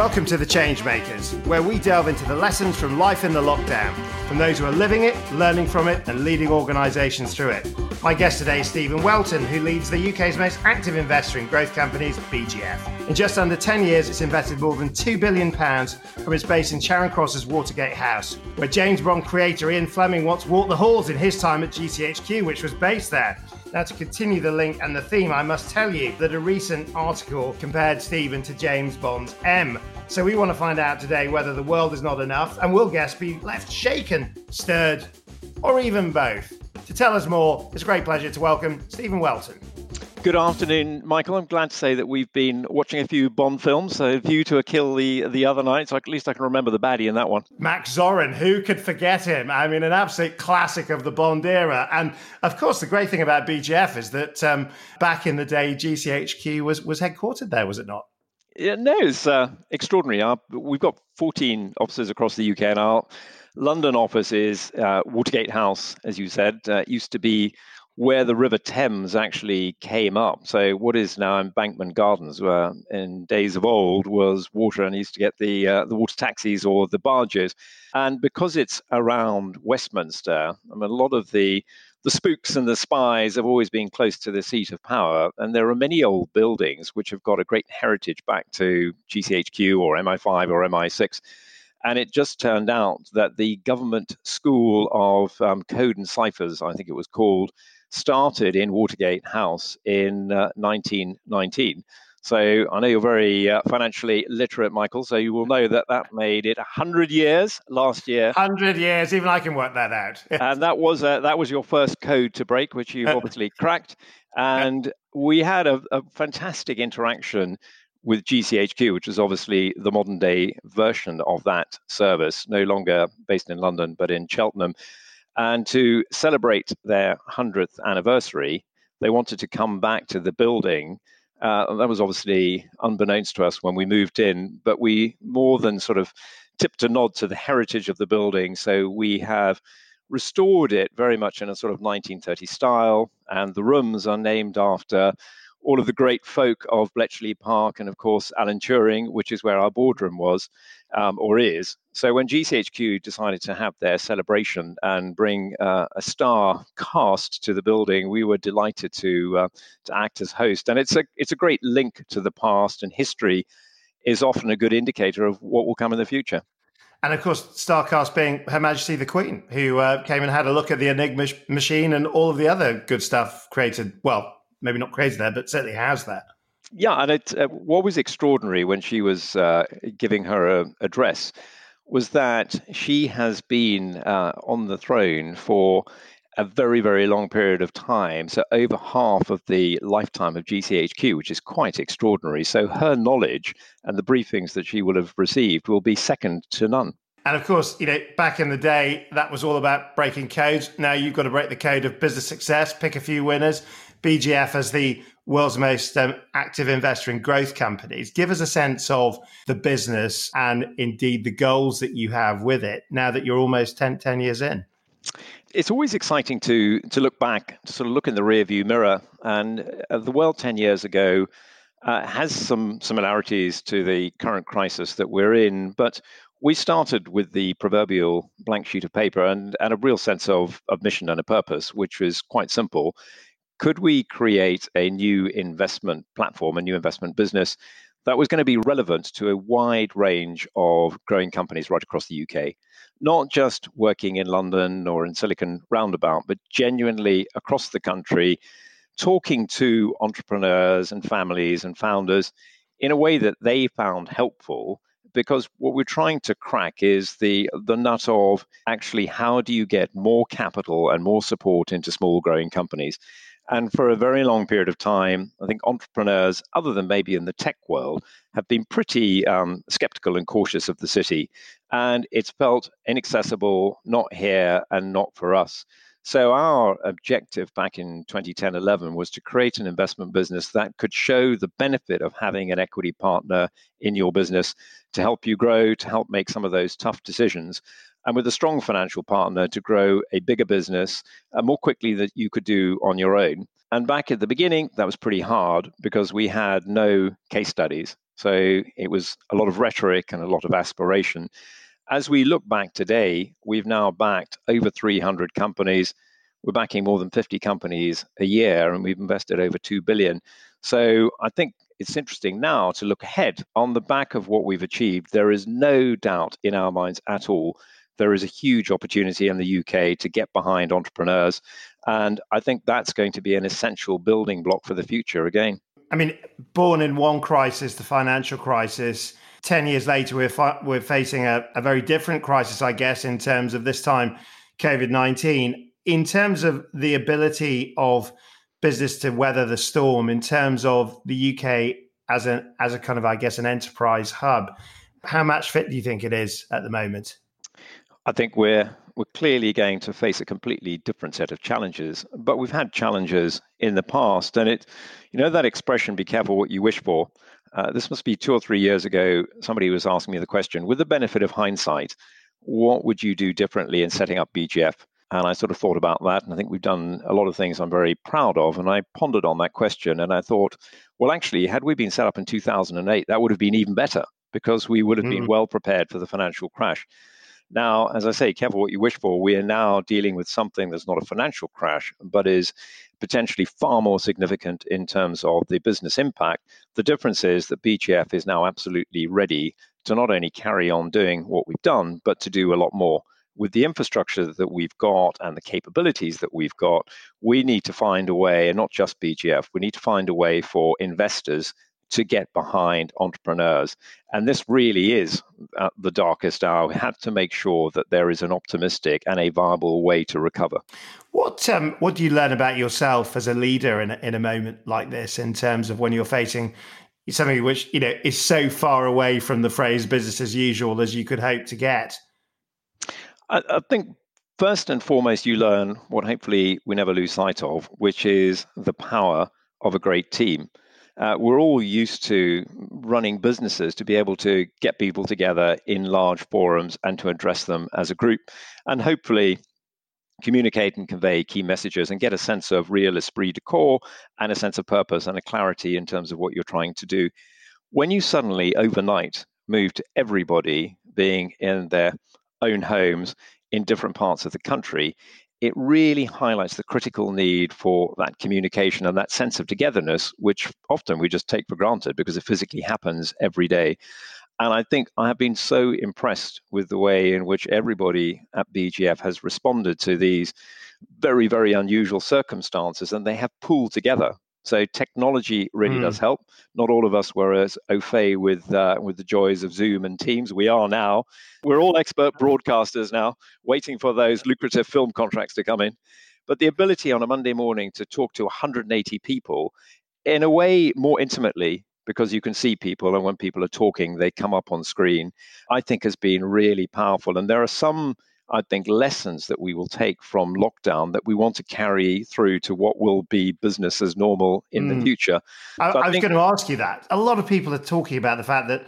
Welcome to The Changemakers, where we delve into the lessons from life in the lockdown, from those who are living it, learning from it, and leading organisations through it. My guest today is Stephen Welton, who leads the UK's most active investor in growth companies, BGF. In just under 10 years, it's invested more than £2 billion from its base in Charing Cross's Watergate House, where James Bond creator Ian Fleming once walked the halls in his time at GCHQ, which was based there. Now, to continue the link and the theme, I must tell you that a recent article compared Stephen to James Bond's M. So we want to find out today whether the world is not enough, and will guests be left shaken, stirred, or even both? To tell us more, it's a great pleasure to welcome Stephen Welton. Good afternoon, Michael. I'm glad to say that we've been watching a few Bond films. So, View to a Kill the the other night. So at least I can remember the baddie in that one. Max Zorin, who could forget him? I mean, an absolute classic of the Bond era. And of course, the great thing about BGF is that um, back in the day, GCHQ was was headquartered there, was it not? Yeah, no, it's uh, extraordinary. Our, we've got 14 offices across the UK, and our London office is uh, Watergate House, as you said. Uh, used to be where the River Thames actually came up. So what is now Embankment Gardens, where in days of old was water, and used to get the uh, the water taxis or the barges. And because it's around Westminster, I mean, a lot of the the spooks and the spies have always been close to the seat of power, and there are many old buildings which have got a great heritage back to GCHQ or MI5 or MI6. And it just turned out that the government school of um, code and ciphers, I think it was called, started in Watergate House in uh, 1919. So I know you're very uh, financially literate, Michael. So you will know that that made it 100 years last year. 100 years, even I can work that out. and that was uh, that was your first code to break, which you've obviously cracked. And we had a, a fantastic interaction with GCHQ, which is obviously the modern day version of that service, no longer based in London but in Cheltenham. And to celebrate their 100th anniversary, they wanted to come back to the building. Uh, that was obviously unbeknownst to us when we moved in, but we more than sort of tipped a nod to the heritage of the building. So we have restored it very much in a sort of 1930 style, and the rooms are named after all of the great folk of Bletchley Park and, of course, Alan Turing, which is where our boardroom was um, or is. So when GCHQ decided to have their celebration and bring uh, a star cast to the building, we were delighted to uh, to act as host. And it's a it's a great link to the past and history is often a good indicator of what will come in the future. And of course, Starcast being Her Majesty the Queen, who uh, came and had a look at the Enigma machine and all of the other good stuff created. Well, maybe not created there, but certainly has there. Yeah, and it, uh, what was extraordinary when she was uh, giving her address was that she has been uh, on the throne for a very, very long period of time. So, over half of the lifetime of GCHQ, which is quite extraordinary. So, her knowledge and the briefings that she will have received will be second to none. And of course, you know, back in the day, that was all about breaking codes. Now you've got to break the code of business success, pick a few winners. BGF as the world's most um, active investor in growth companies. Give us a sense of the business and indeed the goals that you have with it now that you're almost 10, 10 years in. It's always exciting to to look back, to sort of look in the rearview mirror. And uh, the world 10 years ago uh, has some similarities to the current crisis that we're in, but we started with the proverbial blank sheet of paper and, and a real sense of, of mission and a purpose, which was quite simple could we create a new investment platform, a new investment business that was going to be relevant to a wide range of growing companies right across the UK? Not just working in London or in Silicon Roundabout, but genuinely across the country, talking to entrepreneurs and families and founders in a way that they found helpful because what we're trying to crack is the the nut of actually how do you get more capital and more support into small growing companies and for a very long period of time, I think entrepreneurs, other than maybe in the tech world, have been pretty um, skeptical and cautious of the city. And it's felt inaccessible, not here, and not for us. So, our objective back in 2010 11 was to create an investment business that could show the benefit of having an equity partner in your business to help you grow, to help make some of those tough decisions, and with a strong financial partner to grow a bigger business uh, more quickly than you could do on your own. And back at the beginning, that was pretty hard because we had no case studies. So it was a lot of rhetoric and a lot of aspiration. As we look back today, we've now backed over 300 companies. We're backing more than 50 companies a year, and we've invested over 2 billion. So I think it's interesting now to look ahead on the back of what we've achieved. There is no doubt in our minds at all. There is a huge opportunity in the UK to get behind entrepreneurs. And I think that's going to be an essential building block for the future again. I mean, born in one crisis, the financial crisis, 10 years later, we're, we're facing a, a very different crisis, I guess, in terms of this time COVID 19. In terms of the ability of business to weather the storm, in terms of the UK as a, as a kind of, I guess, an enterprise hub, how match fit do you think it is at the moment? I think we're we're clearly going to face a completely different set of challenges. But we've had challenges in the past, and it, you know, that expression "be careful what you wish for." Uh, this must be two or three years ago. Somebody was asking me the question, with the benefit of hindsight, what would you do differently in setting up BGF? And I sort of thought about that, and I think we've done a lot of things I'm very proud of. And I pondered on that question, and I thought, well, actually, had we been set up in 2008, that would have been even better because we would have mm. been well prepared for the financial crash. Now, as I say, careful what you wish for. We are now dealing with something that's not a financial crash, but is potentially far more significant in terms of the business impact. The difference is that BGF is now absolutely ready to not only carry on doing what we've done, but to do a lot more. With the infrastructure that we've got and the capabilities that we've got, we need to find a way, and not just BGF, we need to find a way for investors to get behind entrepreneurs. And this really is uh, the darkest hour. We have to make sure that there is an optimistic and a viable way to recover. What um, what do you learn about yourself as a leader in a, in a moment like this, in terms of when you're facing something which you know is so far away from the phrase "business as usual" as you could hope to get? I, I think first and foremost, you learn what hopefully we never lose sight of, which is the power of a great team uh, we're all used to running businesses to be able to get people together in large forums and to address them as a group and hopefully communicate and convey key messages and get a sense of real esprit de corps and a sense of purpose and a clarity in terms of what you're trying to do. When you suddenly overnight move to everybody being in their own homes in different parts of the country, it really highlights the critical need for that communication and that sense of togetherness, which often we just take for granted because it physically happens every day. And I think I have been so impressed with the way in which everybody at BGF has responded to these very, very unusual circumstances, and they have pulled together so technology really mm. does help. Not all of us were as au fait with uh, with the joys of Zoom and Teams. We are now. We're all expert broadcasters now, waiting for those lucrative film contracts to come in. But the ability on a Monday morning to talk to 180 people in a way more intimately because you can see people and when people are talking they come up on screen i think has been really powerful and there are some I think, lessons that we will take from lockdown that we want to carry through to what will be business as normal in mm. the hmm. future. I, I, I was going to ask you that. A lot of people are talking about the fact that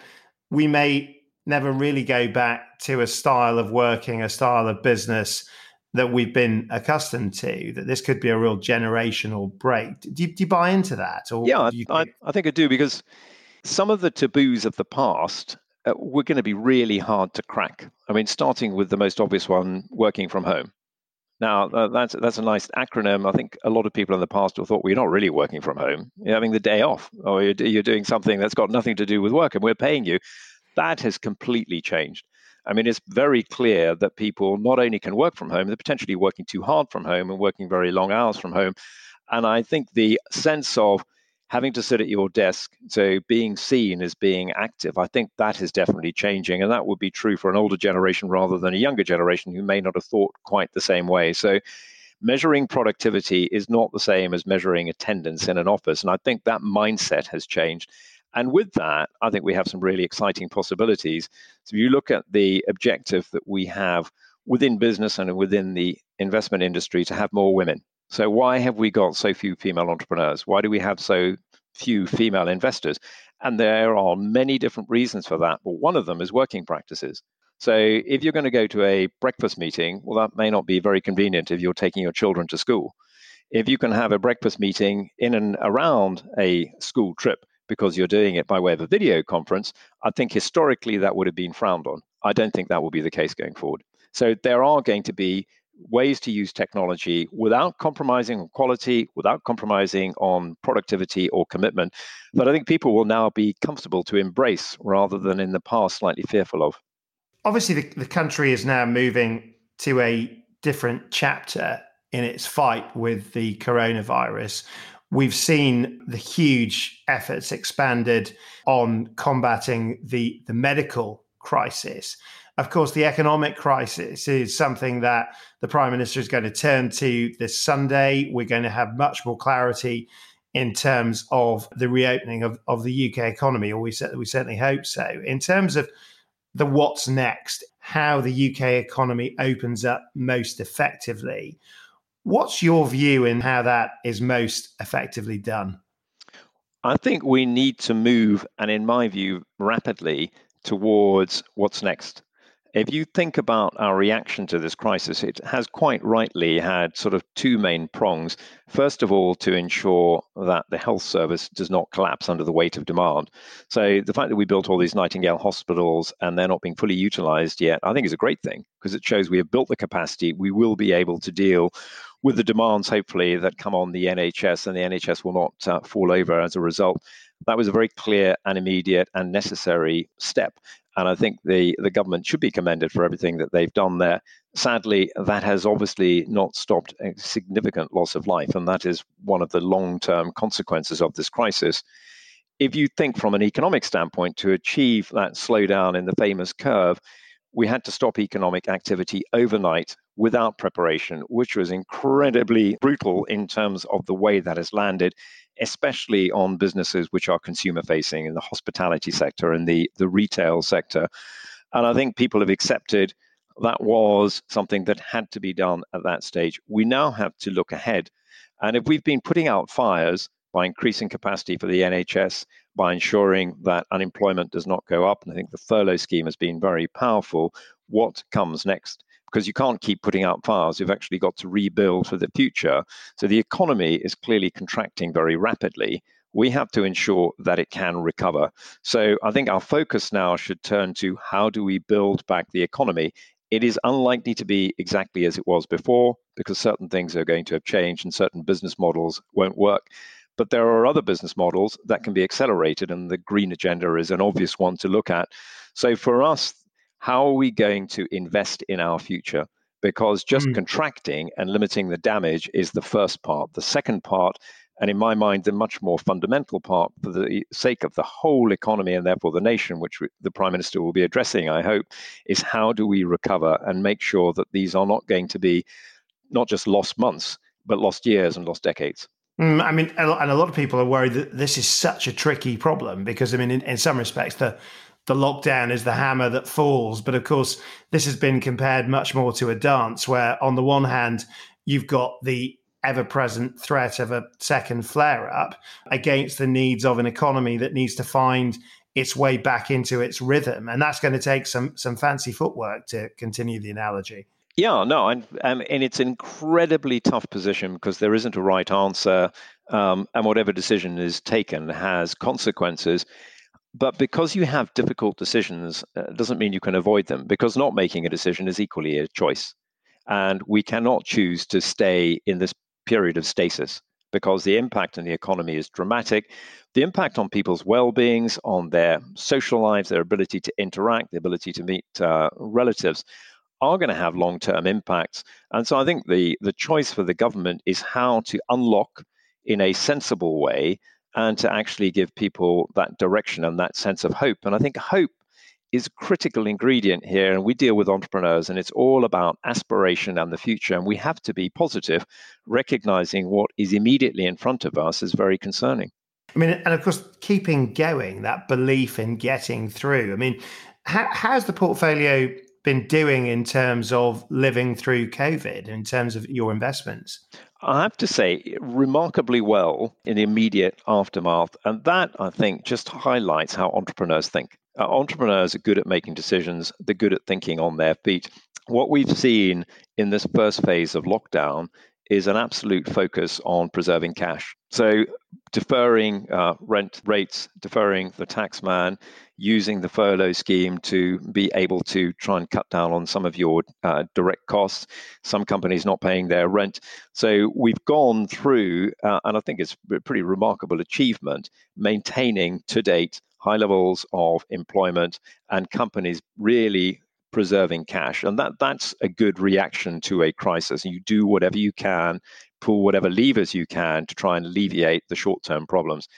we may never really go back to a style of working, a style of business that we've been accustomed to, that this could be a real generational break. Do you, do you buy into that? Or yeah, I, I think I do because some of the taboos of the past uh, we're going to be really hard to crack. I mean, starting with the most obvious one, working from home. Now, uh, that's that's a nice acronym. I think a lot of people in the past have thought, well, you're not really working from home. You're having the day off, or you're, you're doing something that's got nothing to do with work, and we're paying you. That has completely changed. I mean, it's very clear that people not only can work from home, they're potentially working too hard from home and working very long hours from home. And I think the sense of having to sit at your desk, so being seen as being active, I think that is definitely changing. And that would be true for an older generation rather than a younger generation who may not have thought quite the same way. So measuring productivity is not the same as measuring attendance in an office. And I think that mindset has changed. And with that, I think we have some really exciting possibilities. So if you look at the objective that we have within business and within the investment industry to have more women. So, why have we got so few female entrepreneurs? Why do we have so few female investors? And there are many different reasons for that, but one of them is working practices. So, if you're going to go to a breakfast meeting, well, that may not be very convenient if you're taking your children to school. If you can have a breakfast meeting in and around a school trip, because you're doing it by way of a video conference, I think historically that would have been frowned on. I don't think that will be the case going forward. So there are going to be ways to use technology without compromising on quality, without compromising on productivity or commitment, that I think people will now be comfortable to embrace rather than in the past slightly fearful of. Obviously, the, the country is now moving to a different chapter in its fight with the coronavirus. We've seen the huge efforts expanded on combating the, the medical crisis. Of course, the economic crisis is something that the Prime Minister is going to turn to this Sunday. We're going to have much more clarity in terms of the reopening of, of the UK economy, or we, we certainly hope so. In terms of the what's next, how the UK economy opens up most effectively, what's your view in how that is most effectively done? I think we need to move, and in my view, rapidly towards what's next if you think about our reaction to this crisis, it has quite rightly had sort of two main prongs. First of all, to ensure that the health service does not collapse under the weight of demand. So the fact that we built all these Nightingale hospitals and they're not being fully utilized yet, I think is a great thing because it shows we have built the capacity. We will be able to deal with the demands, hopefully, that come on the NHS, and the NHS will not uh, fall over as a result. That was a very clear and immediate and necessary step. And I think the, the government should be commended for everything that they've done there. Sadly, that has obviously not stopped a significant loss of life, and that is one of the long term consequences of this crisis. If you think from an economic standpoint, to achieve that slowdown in the famous curve, we had to stop economic activity overnight without preparation, which was incredibly brutal in terms of the way that has landed especially on businesses which are consumer facing in the hospitality sector and the, the retail sector. And I think people have accepted that was something that had to be done at that stage. We now have to look ahead. And if we've been putting out fires by increasing capacity for the NHS, by ensuring that unemployment does not go up, and I think the furlough scheme has been very powerful, what comes next? Because you can't keep putting out fires. You've actually got to rebuild for the future. So the economy is clearly contracting very rapidly. We have to ensure that it can recover. So I think our focus now should turn to how do we build back the economy. It is unlikely to be exactly as it was before because certain things are going to have changed and certain business models won't work. But there are other business models that can be accelerated, and the green agenda is an obvious one to look at. So for us, how are we going to invest in our future? Because just mm. contracting and limiting the damage is the first part. The second part, and in my mind, the much more fundamental part for the sake of the whole economy and therefore the nation, which the Prime Minister will be addressing, I hope, is how do we recover and make sure that these are not going to be not just lost months, but lost years and lost decades. Mm, I mean, and a lot of people are worried that this is such a tricky problem because, I mean, in, in some respects, the the lockdown is the hammer that falls. But of course, this has been compared much more to a dance where, on the one hand, you've got the ever present threat of a second flare up against the needs of an economy that needs to find its way back into its rhythm. And that's going to take some, some fancy footwork to continue the analogy. Yeah, no, and um, and it's an incredibly tough position because there isn't a right answer, um, and whatever decision is taken has consequences. But because you have difficult decisions, uh, doesn't mean you can avoid them, because not making a decision is equally a choice. And we cannot choose to stay in this period of stasis because the impact on the economy is dramatic. The impact on people's well beings, on their social lives, their ability to interact, the ability to meet uh, relatives are going to have long term impacts. And so I think the, the choice for the government is how to unlock in a sensible way and to actually give people that direction and that sense of hope. And I think hope is a critical ingredient here. And we deal with entrepreneurs, and it's all about aspiration and the future. And we have to be positive, recognizing what is immediately in front of us is very concerning. I mean, and of course, keeping going, that belief in getting through. I mean, how, how's the portfolio been doing in terms of living through COVID, in terms of your investments? I have to say, remarkably well in the immediate aftermath. And that, I think, just highlights how entrepreneurs think. Uh, entrepreneurs are good at making decisions, they're good at thinking on their feet. What we've seen in this first phase of lockdown is an absolute focus on preserving cash. So, deferring uh, rent rates, deferring the tax man, using the furlough scheme to be able to try and cut down on some of your uh, direct costs. Some companies not paying their rent. So, we've gone through, uh, and I think it's a pretty remarkable achievement, maintaining to date high levels of employment and companies really preserving cash. And that, that's a good reaction to a crisis. You do whatever you can, pull whatever levers you can to try and alleviate the short term problems.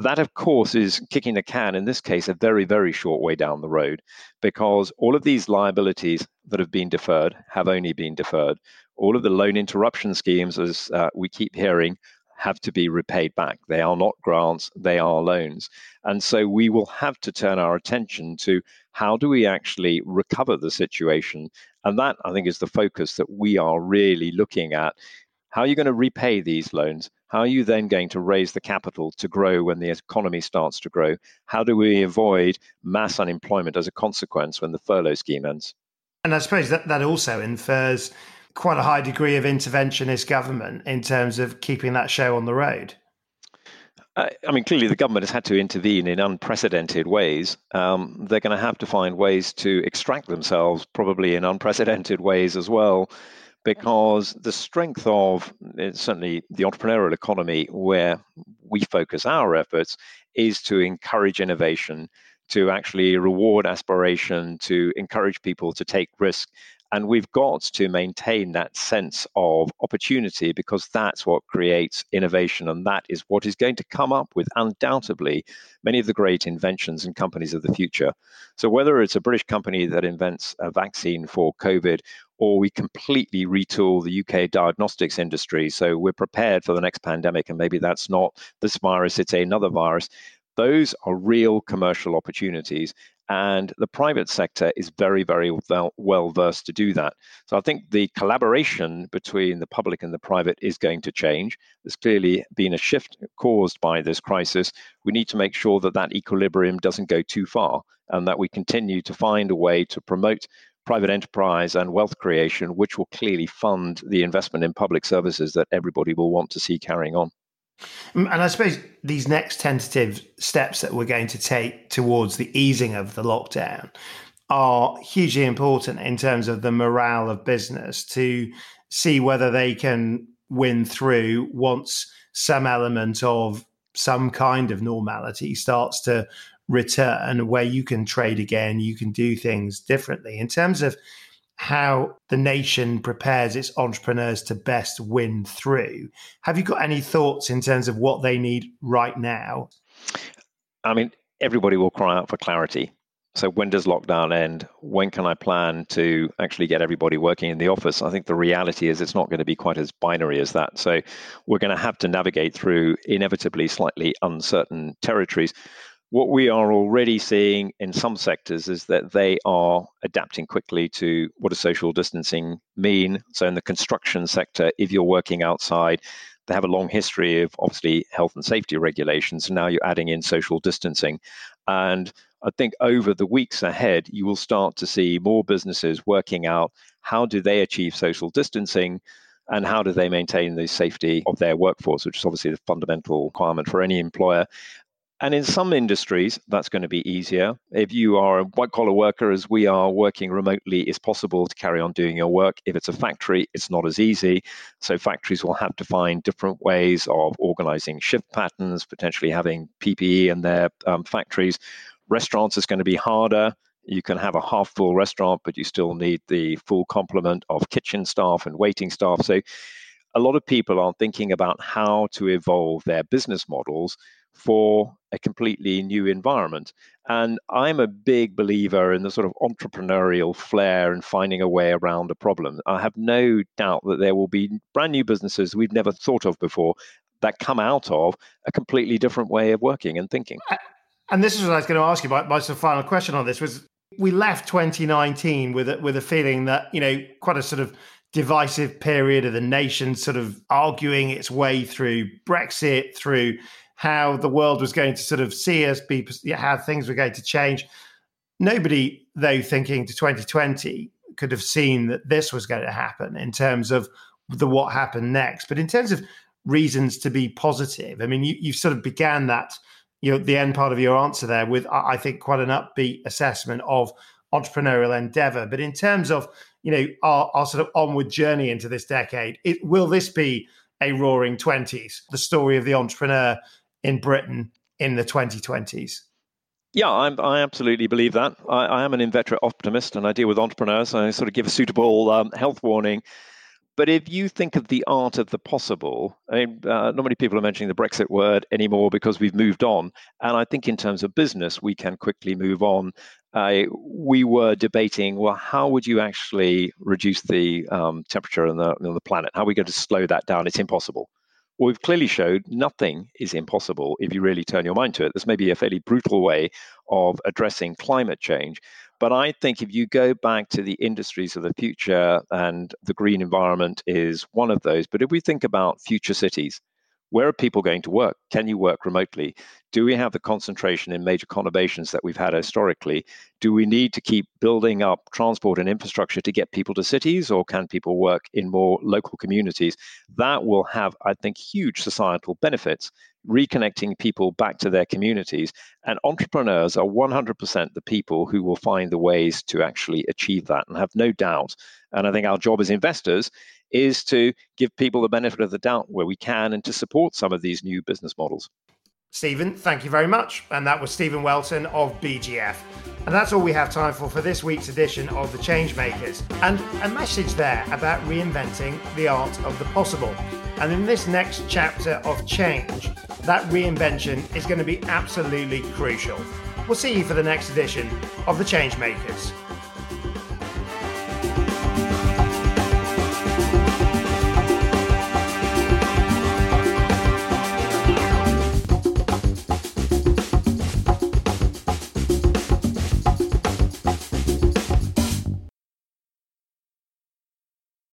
That, of course, is kicking the can, in this case, a very, very short way down the road, because all of these liabilities that have been deferred have only been deferred. All of the loan interruption schemes, as uh, we keep hearing, have to be repaid back. They are not grants, they are loans. And so we will have to turn our attention to how do we actually recover the situation? And that, I think, is the focus that we are really looking at. How are you going to repay these loans? How are you then going to raise the capital to grow when the economy starts to grow? How do we avoid mass unemployment as a consequence when the furlough scheme ends? And I suppose that, that also infers quite a high degree of interventionist government in terms of keeping that show on the road. I mean, clearly the government has had to intervene in unprecedented ways. Um, they're going to have to find ways to extract themselves, probably in unprecedented ways as well, because the strength of certainly the entrepreneurial economy, where we focus our efforts, is to encourage innovation, to actually reward aspiration, to encourage people to take risk and we've got to maintain that sense of opportunity because that's what creates innovation. And that is what is going to come up with undoubtedly many of the great inventions and companies of the future. So, whether it's a British company that invents a vaccine for COVID or we completely retool the UK diagnostics industry. So we're prepared for the next pandemic, and maybe that's not this virus, it's another virus. Those are real commercial opportunities. And the private sector is very, very well, versed to do that. So I think the collaboration between the public and the private is going to change. There's clearly been a shift caused by this crisis. We need to make sure that that equilibrium doesn't go too far and that we continue to find a way to promote private enterprise and wealth creation, which will clearly fund the investment in public services that everybody will want to see carrying on. And I suppose these next tentative steps that we're going to take towards the easing of the lockdown are hugely important in terms of the morale of business to see whether they can win through once some element of some kind of normality starts to return where you can trade again, you can do things differently. In terms of how the nation prepares its entrepreneurs to best win through. Have you got any thoughts in terms of what they need right now? I mean, everybody will cry out for clarity. So, when does lockdown end? When can I plan to actually get everybody working in the office? I think the reality is it's not going to be quite as binary as that. So, we're going to have to navigate through inevitably slightly uncertain territories what we are already seeing in some sectors is that they are adapting quickly to what does social distancing mean. So, in the construction sector, if you're working outside, they have a long history of obviously health and safety regulations. Now you're adding in social distancing. And I think over the weeks ahead, you will start to see more businesses working out how do they achieve social distancing and how do they maintain the safety of their workforce, which is obviously the fundamental requirement for any employer. And in some industries, that's going to be easier. If you are a white collar worker, as we are working remotely, it's possible to carry on doing your work. If it's a factory, it's not as easy. So factories will have to find different ways of organizing shift patterns, potentially having PPE in their um, factories. Restaurants is going to be harder. You can have a half full restaurant, but you still need the full complement of kitchen staff and waiting staff. So a lot of people are thinking about how to evolve their business models for a completely new environment. And I'm a big believer in the sort of entrepreneurial flair and finding a way around a problem. I have no doubt that there will be brand new businesses we've never thought of before that come out of a completely different way of working and thinking. And this is what I was going to ask you. My, my sort of final question on this was: we left 2019 with a, with a feeling that you know quite a sort of divisive period of the nation sort of arguing its way through Brexit, through how the world was going to sort of see us, be how things were going to change. Nobody, though, thinking to 2020 could have seen that this was going to happen in terms of the what happened next. But in terms of reasons to be positive, I mean, you, you sort of began that, you know, the end part of your answer there with, I think, quite an upbeat assessment of entrepreneurial endeavor. But in terms of, you know, our, our sort of onward journey into this decade, it, will this be a roaring 20s, the story of the entrepreneur in Britain in the 2020s? Yeah, I'm, i absolutely believe that. I, I, am an inveterate optimist and I deal with entrepreneurs. I sort of give a suitable um, health warning. But if you think of the art of the possible, I mean, uh, not many people are mentioning the Brexit word anymore because we've moved on. And I think in terms of business, we can quickly move on. Uh, we were debating, well, how would you actually reduce the um, temperature on the, on the planet? How are we going to slow that down? It's impossible. We've clearly showed nothing is impossible if you really turn your mind to it. This may be a fairly brutal way of addressing climate change. But I think if you go back to the industries of the future, and the green environment is one of those, but if we think about future cities, where are people going to work? Can you work remotely? Do we have the concentration in major conurbations that we've had historically? Do we need to keep building up transport and infrastructure to get people to cities, or can people work in more local communities? That will have, I think, huge societal benefits, reconnecting people back to their communities. And entrepreneurs are 100% the people who will find the ways to actually achieve that and have no doubt. And I think our job as investors is to give people the benefit of the doubt where we can and to support some of these new business models. Stephen, thank you very much. And that was Stephen Welton of BGF. And that's all we have time for for this week's edition of The Changemakers. And a message there about reinventing the art of the possible. And in this next chapter of change, that reinvention is going to be absolutely crucial. We'll see you for the next edition of The Changemakers.